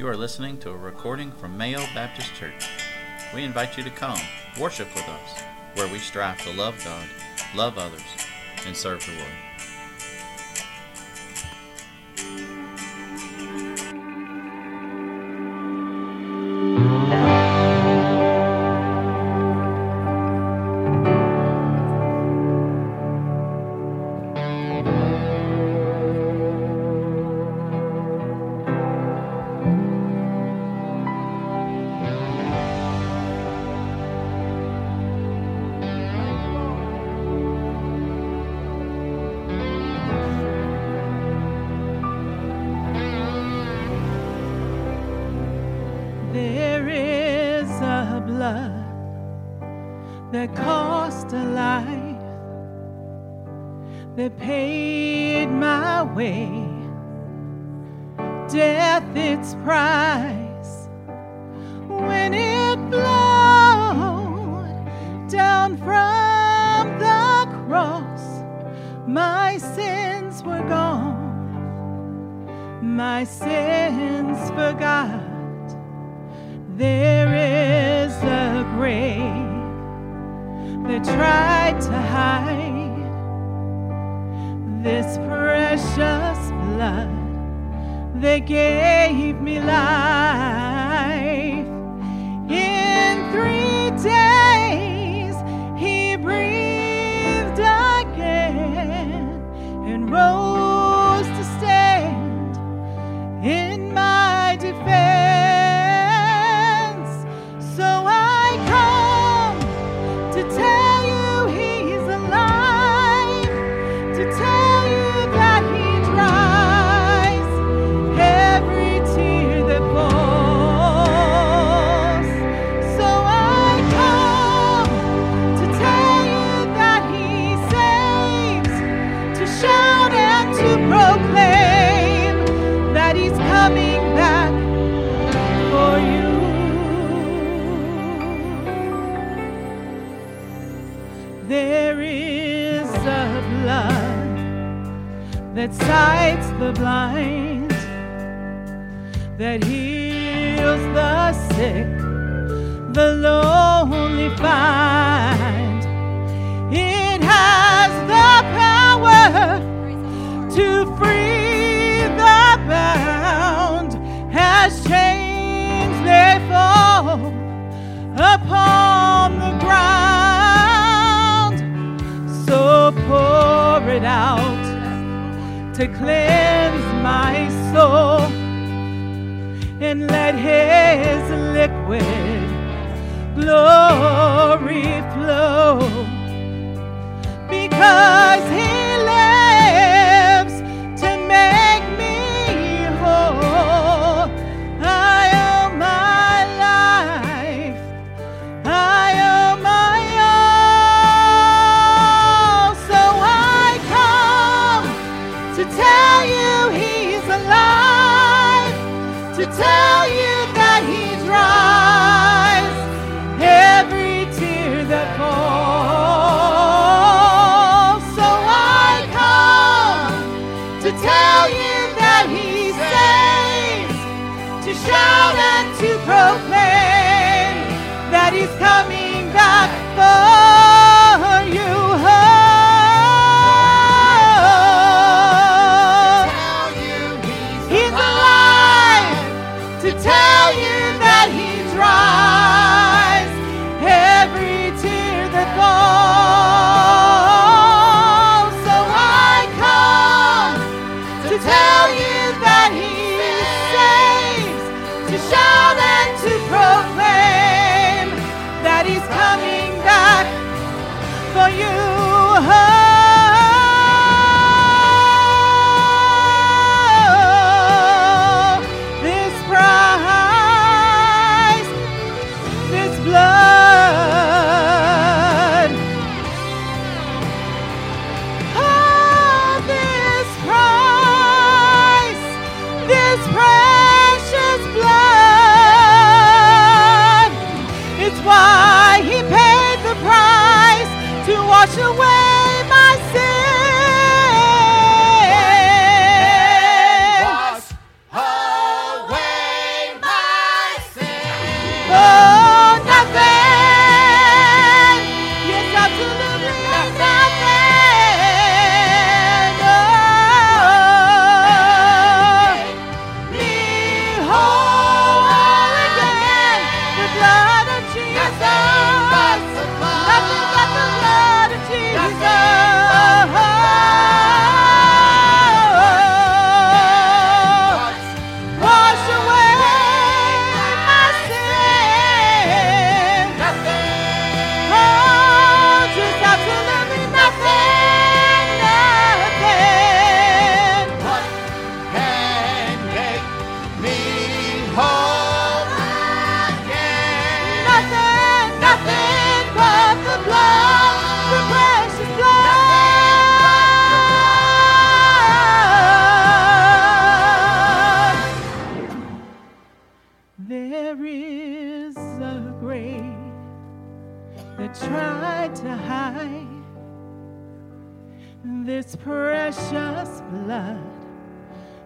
You are listening to a recording from Mayo Baptist Church. We invite you to come worship with us, where we strive to love God, love others, and serve the Lord. sins forgot. There is a grave that tried to hide this precious blood that gave me life.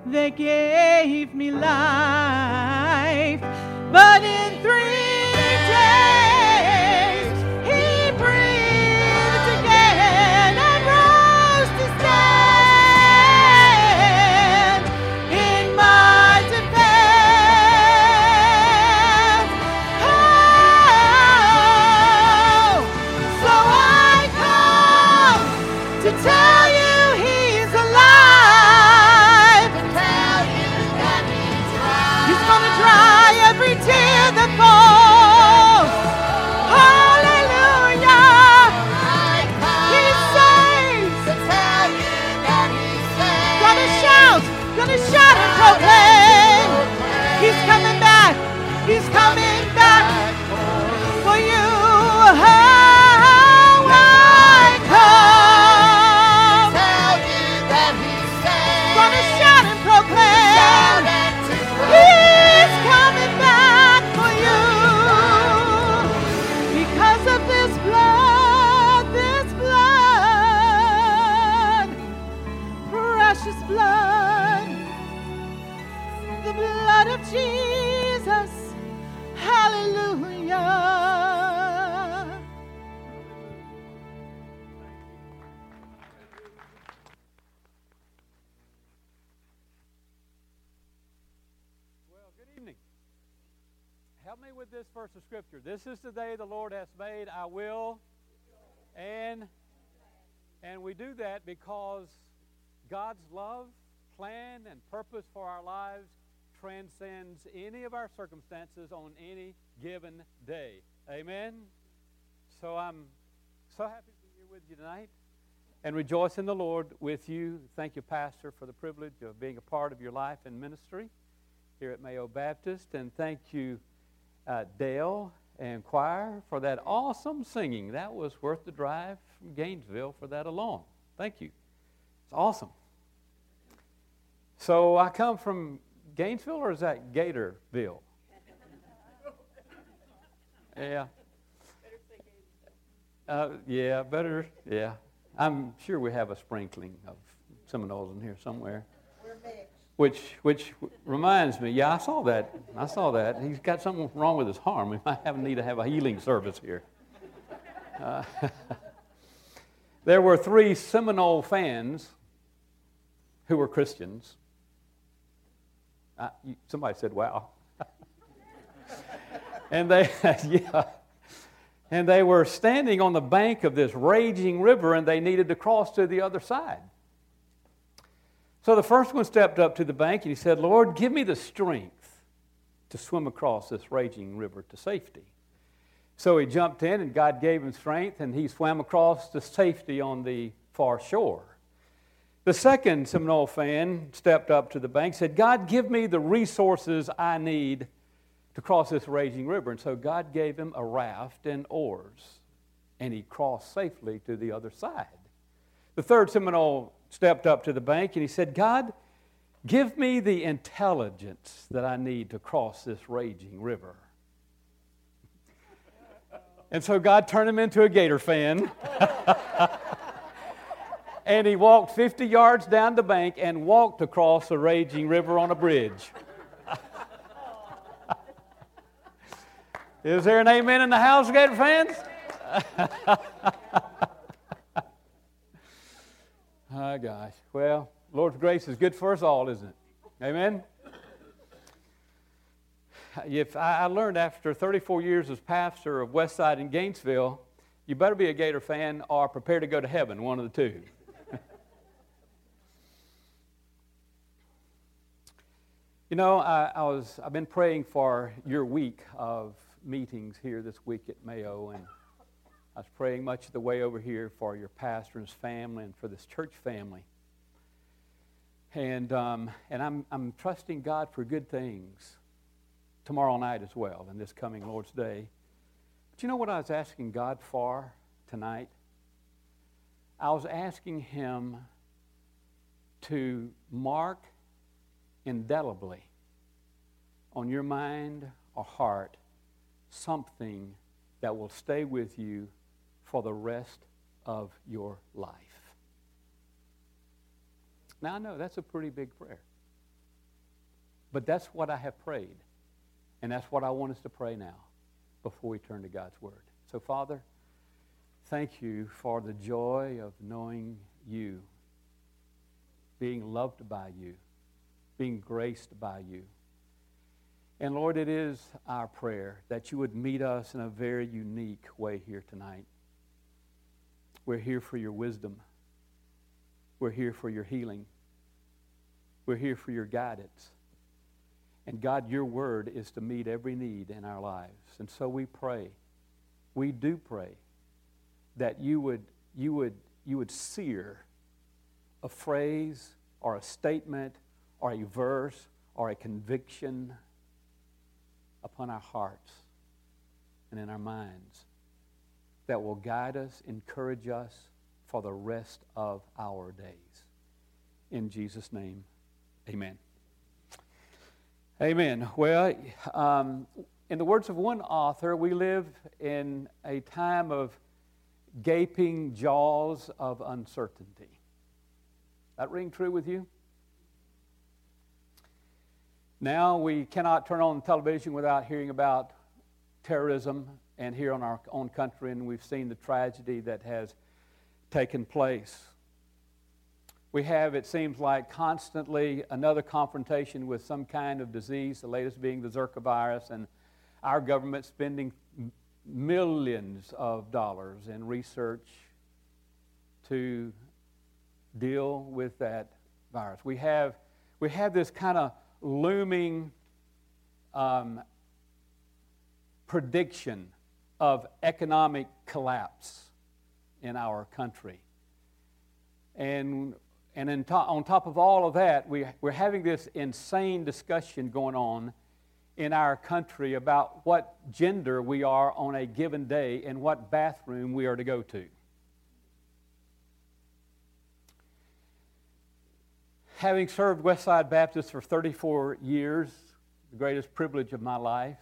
That gave me life. But in three This is the day the Lord has made. I will. And and we do that because God's love, plan, and purpose for our lives transcends any of our circumstances on any given day. Amen. So I'm so happy to be here with you tonight and rejoice in the Lord with you. Thank you, Pastor, for the privilege of being a part of your life and ministry here at Mayo Baptist. And thank you, uh, Dale and choir, for that awesome singing. That was worth the drive from Gainesville for that alone. Thank you. It's awesome. So I come from Gainesville, or is that Gatorville? Yeah. Uh, yeah, better, yeah. I'm sure we have a sprinkling of Seminoles in here somewhere. Which, which reminds me, yeah, I saw that. I saw that. He's got something wrong with his arm. We might have need to have a healing service here. Uh, there were three Seminole fans who were Christians. Uh, somebody said, "Wow," and they, yeah, and they were standing on the bank of this raging river, and they needed to cross to the other side. So the first one stepped up to the bank and he said, Lord, give me the strength to swim across this raging river to safety. So he jumped in and God gave him strength and he swam across to safety on the far shore. The second Seminole fan stepped up to the bank and said, God, give me the resources I need to cross this raging river. And so God gave him a raft and oars and he crossed safely to the other side. The third Seminole stepped up to the bank and he said, God, give me the intelligence that I need to cross this raging river. And so God turned him into a Gator fan. and he walked 50 yards down the bank and walked across a raging river on a bridge. Is there an amen in the house, Gator fans? Oh, gosh. Well, Lord's grace is good for us all, isn't it? Amen? If I learned after 34 years as pastor of Westside in Gainesville, you better be a Gator fan or prepare to go to heaven, one of the two. you know, I, I was, I've been praying for your week of meetings here this week at Mayo, and I was praying much of the way over here for your pastor and his family and for this church family. And, um, and I'm, I'm trusting God for good things tomorrow night as well and this coming Lord's Day. But you know what I was asking God for tonight? I was asking Him to mark indelibly on your mind, or heart something that will stay with you for the rest of your life. Now, I know that's a pretty big prayer. But that's what I have prayed. And that's what I want us to pray now before we turn to God's Word. So, Father, thank you for the joy of knowing you, being loved by you, being graced by you. And Lord, it is our prayer that you would meet us in a very unique way here tonight. We're here for your wisdom. We're here for your healing. We're here for your guidance. And God, your word is to meet every need in our lives. And so we pray, we do pray, that you would, you would, you would sear a phrase or a statement or a verse or a conviction upon our hearts and in our minds that will guide us, encourage us for the rest of our days. In Jesus' name, amen. Amen. Well, um, in the words of one author, we live in a time of gaping jaws of uncertainty. That ring true with you? Now we cannot turn on television without hearing about terrorism and here in our own country, and we've seen the tragedy that has taken place. We have, it seems like, constantly another confrontation with some kind of disease, the latest being the Zika virus, and our government spending millions of dollars in research to deal with that virus. We have, we have this kind of looming um, prediction of economic collapse in our country. And and to- on top of all of that, we, we're having this insane discussion going on in our country about what gender we are on a given day and what bathroom we are to go to. Having served Westside Baptist for 34 years, the greatest privilege of my life,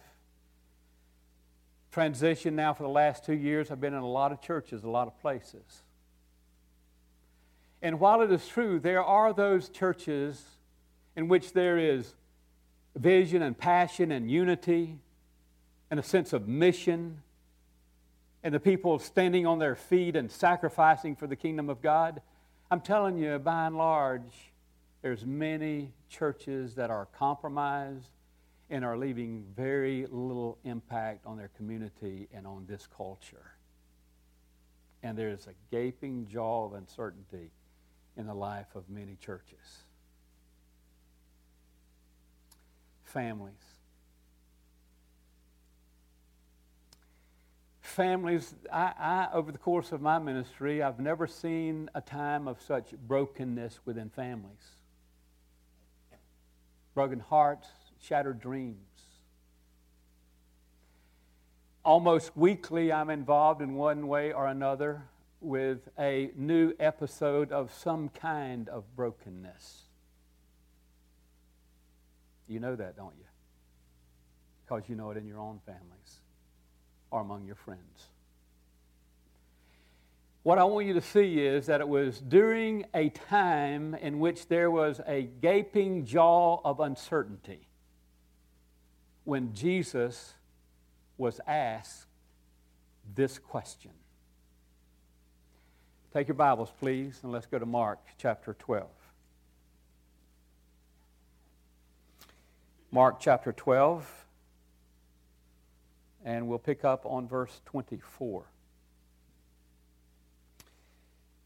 transition now for the last two years, I've been in a lot of churches, a lot of places. And while it is true, there are those churches in which there is vision and passion and unity and a sense of mission and the people standing on their feet and sacrificing for the kingdom of God. I'm telling you, by and large, there's many churches that are compromised and are leaving very little impact on their community and on this culture. And there's a gaping jaw of uncertainty in the life of many churches. Families. Families, I, I, over the course of my ministry, I've never seen a time of such brokenness within families. Broken hearts, shattered dreams. Almost weekly, I'm involved in one way or another with a new episode of some kind of brokenness. You know that, don't you? Because you know it in your own families or among your friends. What I want you to see is that it was during a time in which there was a gaping jaw of uncertainty when Jesus was asked this question Take your Bibles, please, and let's go to Mark chapter 12. Mark chapter 12, and we'll pick up on verse 24.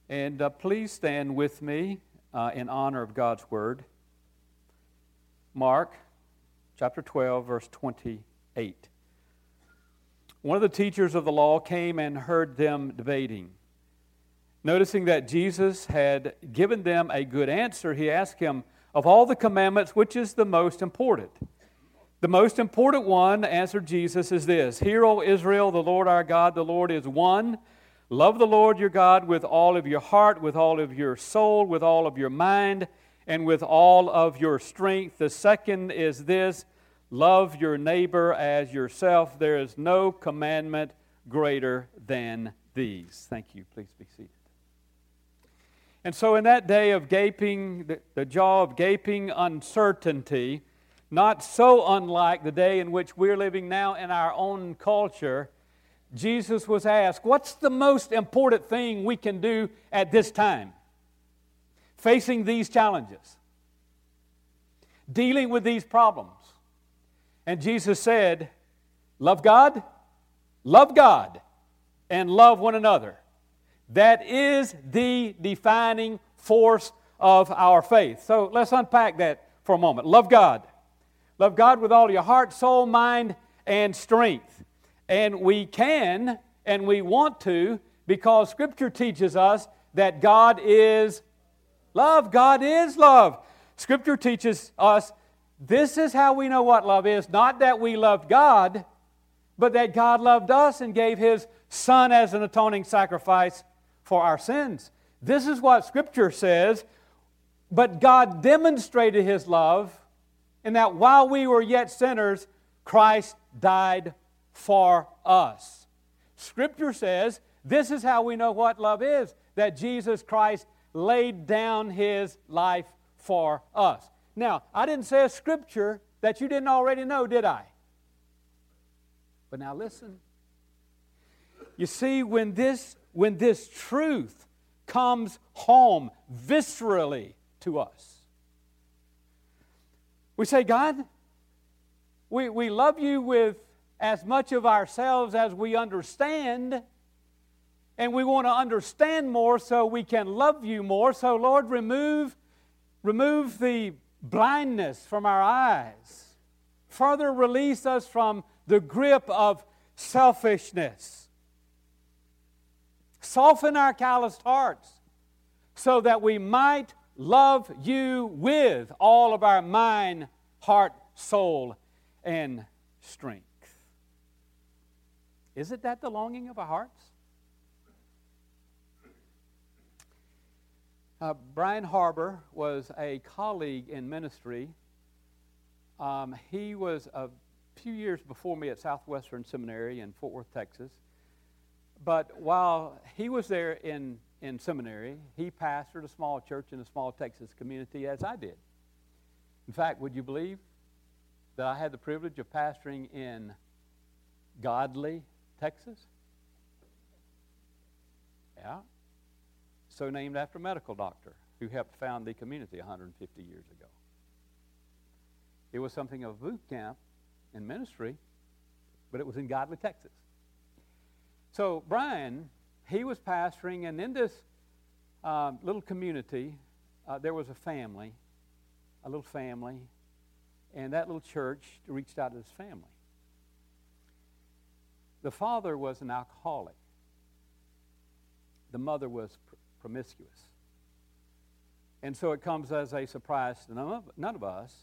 And uh, please stand with me uh, in honor of God's word. Mark chapter 12, verse 28. One of the teachers of the law came and heard them debating. Noticing that Jesus had given them a good answer, he asked him, Of all the commandments, which is the most important? The most important one, answered Jesus, is this Hear, O Israel, the Lord our God, the Lord is one. Love the Lord your God with all of your heart, with all of your soul, with all of your mind, and with all of your strength. The second is this Love your neighbor as yourself. There is no commandment greater than these. Thank you. Please be seated. And so, in that day of gaping, the, the jaw of gaping uncertainty, not so unlike the day in which we're living now in our own culture, Jesus was asked, What's the most important thing we can do at this time? Facing these challenges, dealing with these problems. And Jesus said, Love God, love God, and love one another. That is the defining force of our faith. So let's unpack that for a moment. Love God. Love God with all your heart, soul, mind, and strength. And we can and we want to because Scripture teaches us that God is love. God is love. Scripture teaches us this is how we know what love is not that we loved God, but that God loved us and gave His Son as an atoning sacrifice for our sins. This is what Scripture says. But God demonstrated His love in that while we were yet sinners, Christ died for us. Scripture says this is how we know what love is that Jesus Christ laid down His life for us. Now, I didn't say a scripture that you didn't already know, did I? But now listen. You see, when this, when this truth comes home viscerally to us, we say, God, we, we love you with as much of ourselves as we understand, and we want to understand more so we can love you more. So, Lord, remove, remove the blindness from our eyes. Further release us from the grip of selfishness. Soften our calloused hearts so that we might love you with all of our mind, heart, soul, and strength. Isn't that the longing of our hearts? Uh, Brian Harbor was a colleague in ministry. Um, he was a few years before me at Southwestern Seminary in Fort Worth, Texas. But while he was there in, in seminary, he pastored a small church in a small Texas community as I did. In fact, would you believe that I had the privilege of pastoring in Godley Texas? Yeah, so named after a medical doctor who helped found the community 150 years ago. It was something of a boot camp in ministry, but it was in Godley, Texas. So Brian, he was pastoring, and in this um, little community, uh, there was a family, a little family, and that little church reached out to this family. The father was an alcoholic. The mother was promiscuous. And so it comes as a surprise to none of, none of us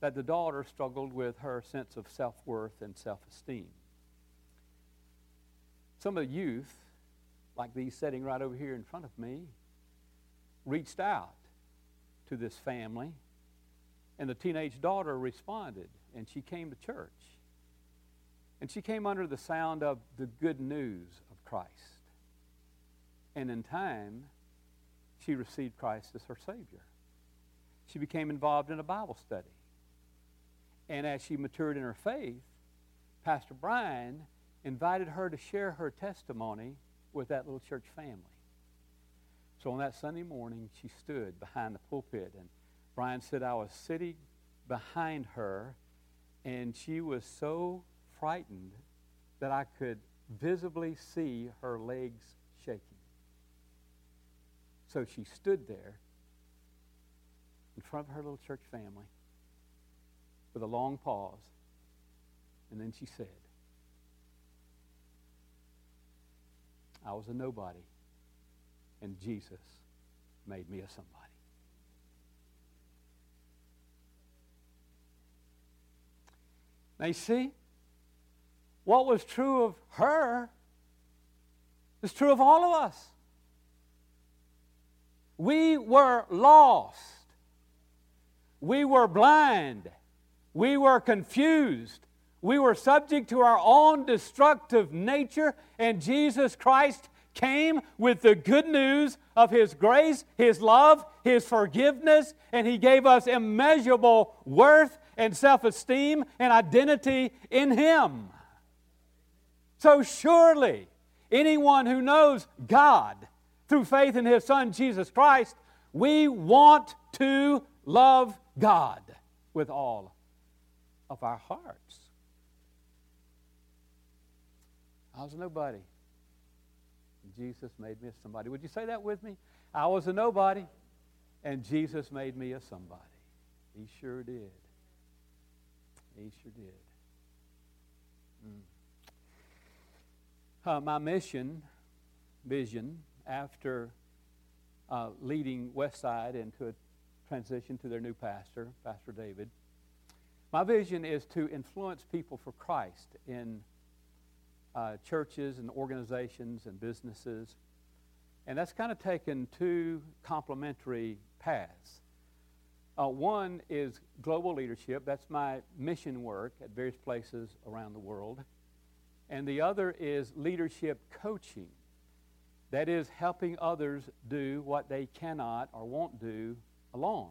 that the daughter struggled with her sense of self worth and self esteem. Some of the youth, like these sitting right over here in front of me, reached out to this family, and the teenage daughter responded, and she came to church. And she came under the sound of the good news of Christ. And in time, she received Christ as her Savior. She became involved in a Bible study. And as she matured in her faith, Pastor Brian invited her to share her testimony with that little church family. So on that Sunday morning, she stood behind the pulpit, and Brian said, I was sitting behind her, and she was so frightened that I could visibly see her legs shaking. So she stood there in front of her little church family with a long pause, and then she said, I was a nobody, and Jesus made me a somebody. Now, you see, what was true of her is true of all of us. We were lost. We were blind. We were confused. We were subject to our own destructive nature, and Jesus Christ came with the good news of His grace, His love, His forgiveness, and He gave us immeasurable worth and self esteem and identity in Him. So, surely, anyone who knows God through faith in His Son, Jesus Christ, we want to love God with all of our hearts. I was a nobody. Jesus made me a somebody. Would you say that with me? I was a nobody, and Jesus made me a somebody. He sure did. He sure did. Mm. Uh, my mission, vision, after uh, leading Westside into a transition to their new pastor, Pastor David, my vision is to influence people for Christ in uh, churches and organizations and businesses. And that's kind of taken two complementary paths. Uh, one is global leadership. That's my mission work at various places around the world. And the other is leadership coaching. That is helping others do what they cannot or won't do alone.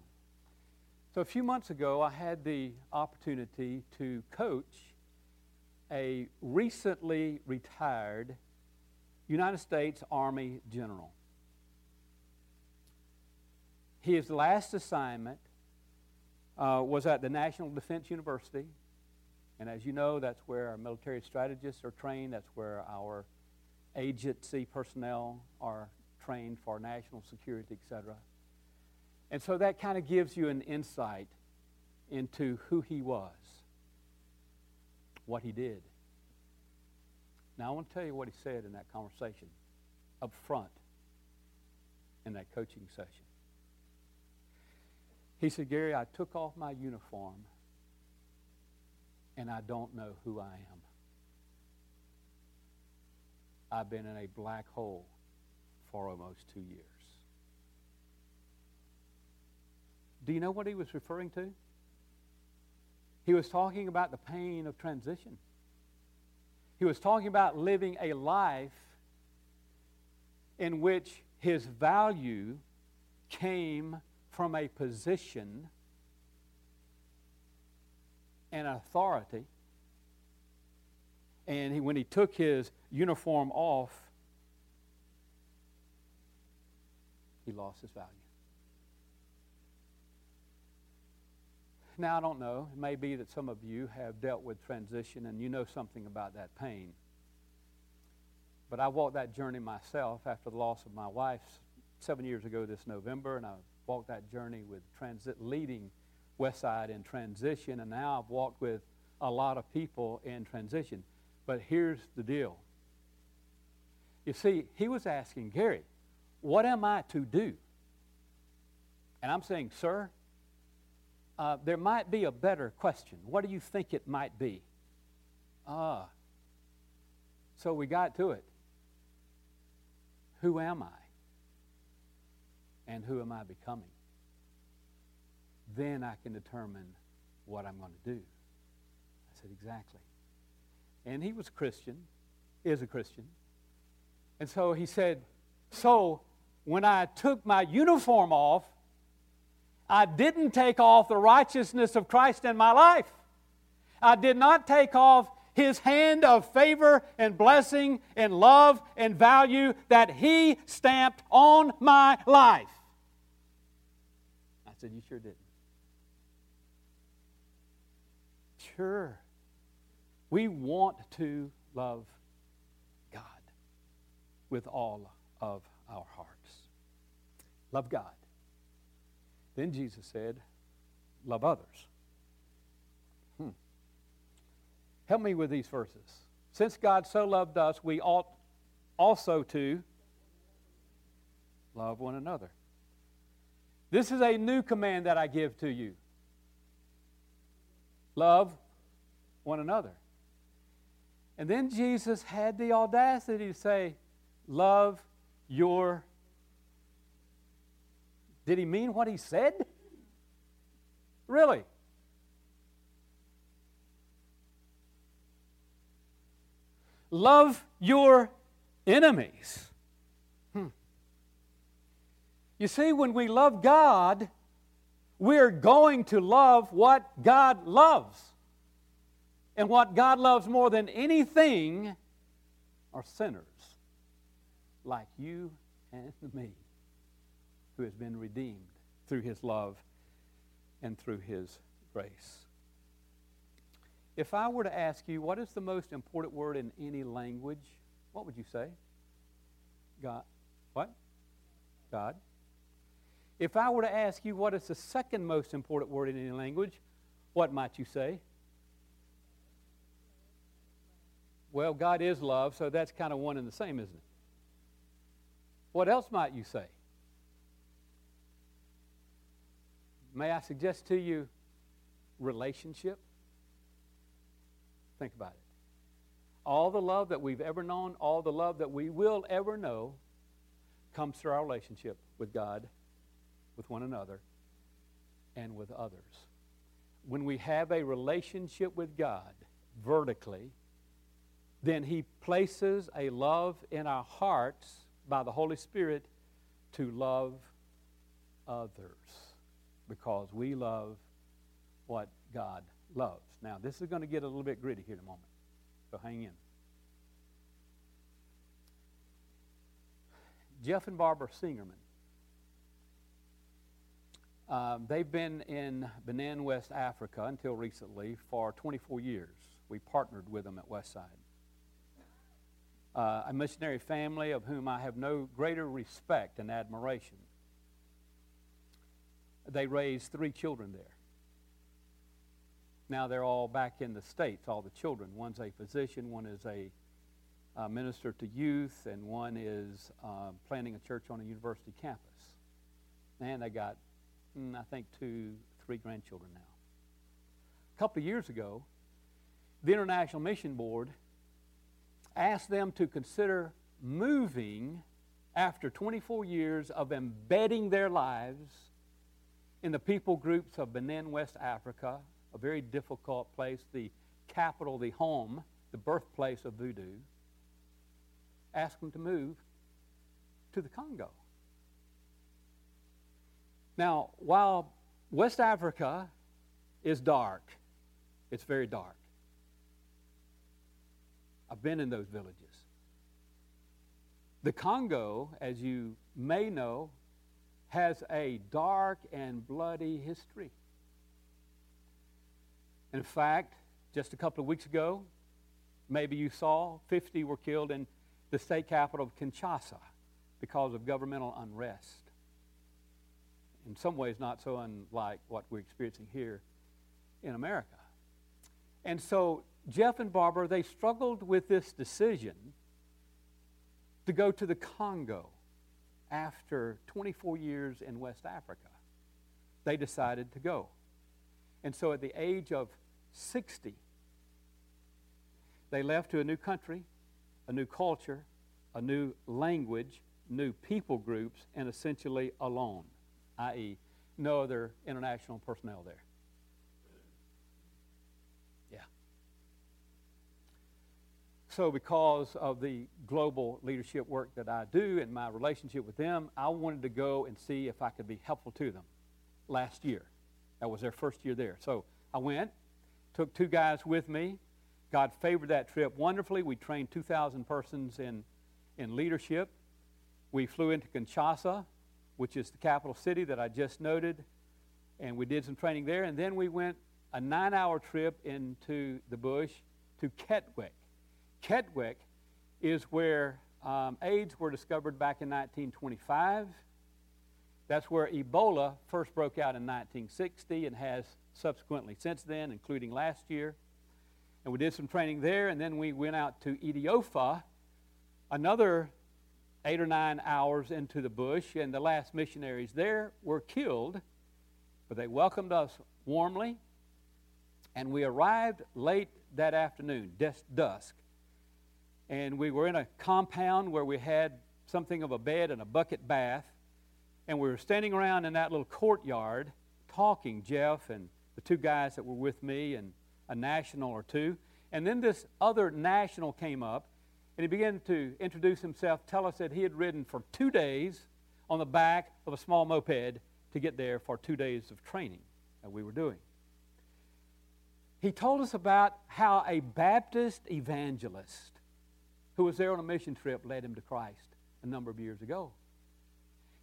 So a few months ago, I had the opportunity to coach a recently retired United States Army general. His last assignment uh, was at the National Defense University. And as you know, that's where our military strategists are trained, that's where our agency personnel are trained for national security, etc. And so that kind of gives you an insight into who he was what he did. Now, I want to tell you what he said in that conversation up front in that coaching session. He said, Gary, I took off my uniform and I don't know who I am. I've been in a black hole for almost two years. Do you know what he was referring to? He was talking about the pain of transition. He was talking about living a life in which his value came from a position and authority. And he, when he took his uniform off, he lost his value. Now, I don't know. It may be that some of you have dealt with transition and you know something about that pain. But I walked that journey myself after the loss of my wife seven years ago this November, and I walked that journey with transit, leading Westside in transition, and now I've walked with a lot of people in transition. But here's the deal. You see, he was asking Gary, what am I to do? And I'm saying, sir, uh, there might be a better question. What do you think it might be? Ah. So we got to it. Who am I? And who am I becoming? Then I can determine what I'm going to do. I said, exactly. And he was a Christian, is a Christian. And so he said, So when I took my uniform off, I didn't take off the righteousness of Christ in my life. I did not take off his hand of favor and blessing and love and value that he stamped on my life. I said, You sure didn't. Sure. We want to love God with all of our hearts. Love God. Then Jesus said, Love others. Hmm. Help me with these verses. Since God so loved us, we ought also to love one another. This is a new command that I give to you love one another. And then Jesus had the audacity to say, Love your. Did he mean what he said? Really? Love your enemies. Hmm. You see, when we love God, we're going to love what God loves. And what God loves more than anything are sinners like you and me who has been redeemed through his love and through his grace. If I were to ask you, what is the most important word in any language? What would you say? God. What? God. If I were to ask you, what is the second most important word in any language? What might you say? Well, God is love, so that's kind of one and the same, isn't it? What else might you say? May I suggest to you relationship? Think about it. All the love that we've ever known, all the love that we will ever know, comes through our relationship with God, with one another, and with others. When we have a relationship with God vertically, then He places a love in our hearts by the Holy Spirit to love others because we love what God loves. Now, this is going to get a little bit gritty here in a moment, so hang in. Jeff and Barbara Singerman. Um, they've been in Benin, West Africa until recently for 24 years. We partnered with them at Westside. Uh, a missionary family of whom I have no greater respect and admiration they raised three children there. Now they're all back in the States, all the children. One's a physician, one is a uh, minister to youth, and one is uh, planning a church on a university campus. And they got, mm, I think, two, three grandchildren now. A couple of years ago, the International Mission Board asked them to consider moving after 24 years of embedding their lives in the people groups of Benin, West Africa, a very difficult place, the capital, the home, the birthplace of voodoo, ask them to move to the Congo. Now, while West Africa is dark, it's very dark. I've been in those villages. The Congo, as you may know, has a dark and bloody history. In fact, just a couple of weeks ago, maybe you saw 50 were killed in the state capital of Kinshasa because of governmental unrest. In some ways, not so unlike what we're experiencing here in America. And so, Jeff and Barbara, they struggled with this decision to go to the Congo after 24 years in West Africa, they decided to go. And so at the age of 60, they left to a new country, a new culture, a new language, new people groups, and essentially alone, i.e., no other international personnel there. So, because of the global leadership work that I do and my relationship with them, I wanted to go and see if I could be helpful to them last year. That was their first year there. So, I went, took two guys with me. God favored that trip wonderfully. We trained 2,000 persons in, in leadership. We flew into Kinshasa, which is the capital city that I just noted, and we did some training there. And then we went a nine hour trip into the bush to Kikwit. Kikwit is where um, AIDS were discovered back in 1925. That's where Ebola first broke out in 1960 and has subsequently since then, including last year. And we did some training there, and then we went out to Idiofa, another eight or nine hours into the bush, and the last missionaries there were killed, but they welcomed us warmly. And we arrived late that afternoon, dusk, and we were in a compound where we had something of a bed and a bucket bath. And we were standing around in that little courtyard talking, Jeff and the two guys that were with me, and a national or two. And then this other national came up, And he began to introduce himself, tell us that he had ridden for two days on the back of a small moped to get there for two days of training that we were doing. He told us about how a Baptist evangelist who was there on a mission trip led him to Christ a number of years ago.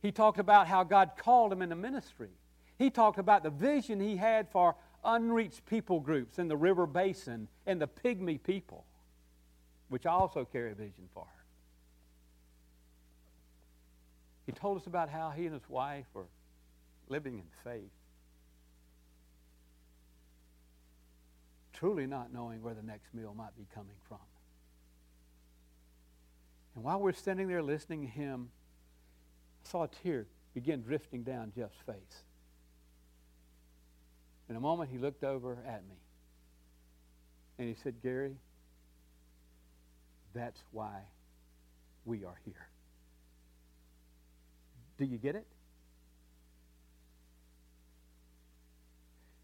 He talked about how God called him into ministry. He talked about the vision he had for unreached people groups in the river basin and the pygmy people which I also carry a vision for. He told us about how he and his wife were living in faith, truly not knowing where the next meal might be coming from. And while we're standing there listening to him, I saw a tear begin drifting down Jeff's face. In a moment, he looked over at me and he said, Gary, that's why we are here. Do you get it?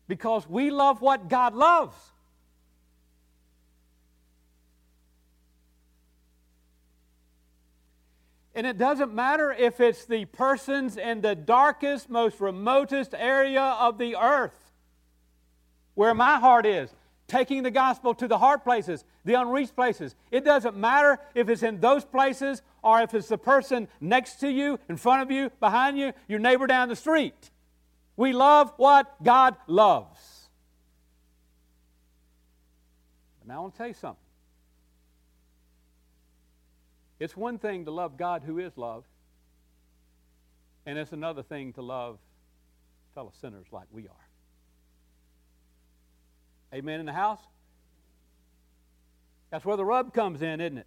Because we love what God loves. And it doesn't matter if it's the persons in the darkest, most remotest area of the earth where my heart is taking the gospel to the hard places, the unreached places. It doesn't matter if it's in those places or if it's the person next to you, in front of you, behind you, your neighbor down the street. We love what God loves. But now I want to tell you something. It's one thing to love God who is love, and it's another thing to love fellow sinners like we are. Amen in the house? That's where the rub comes in, isn't it?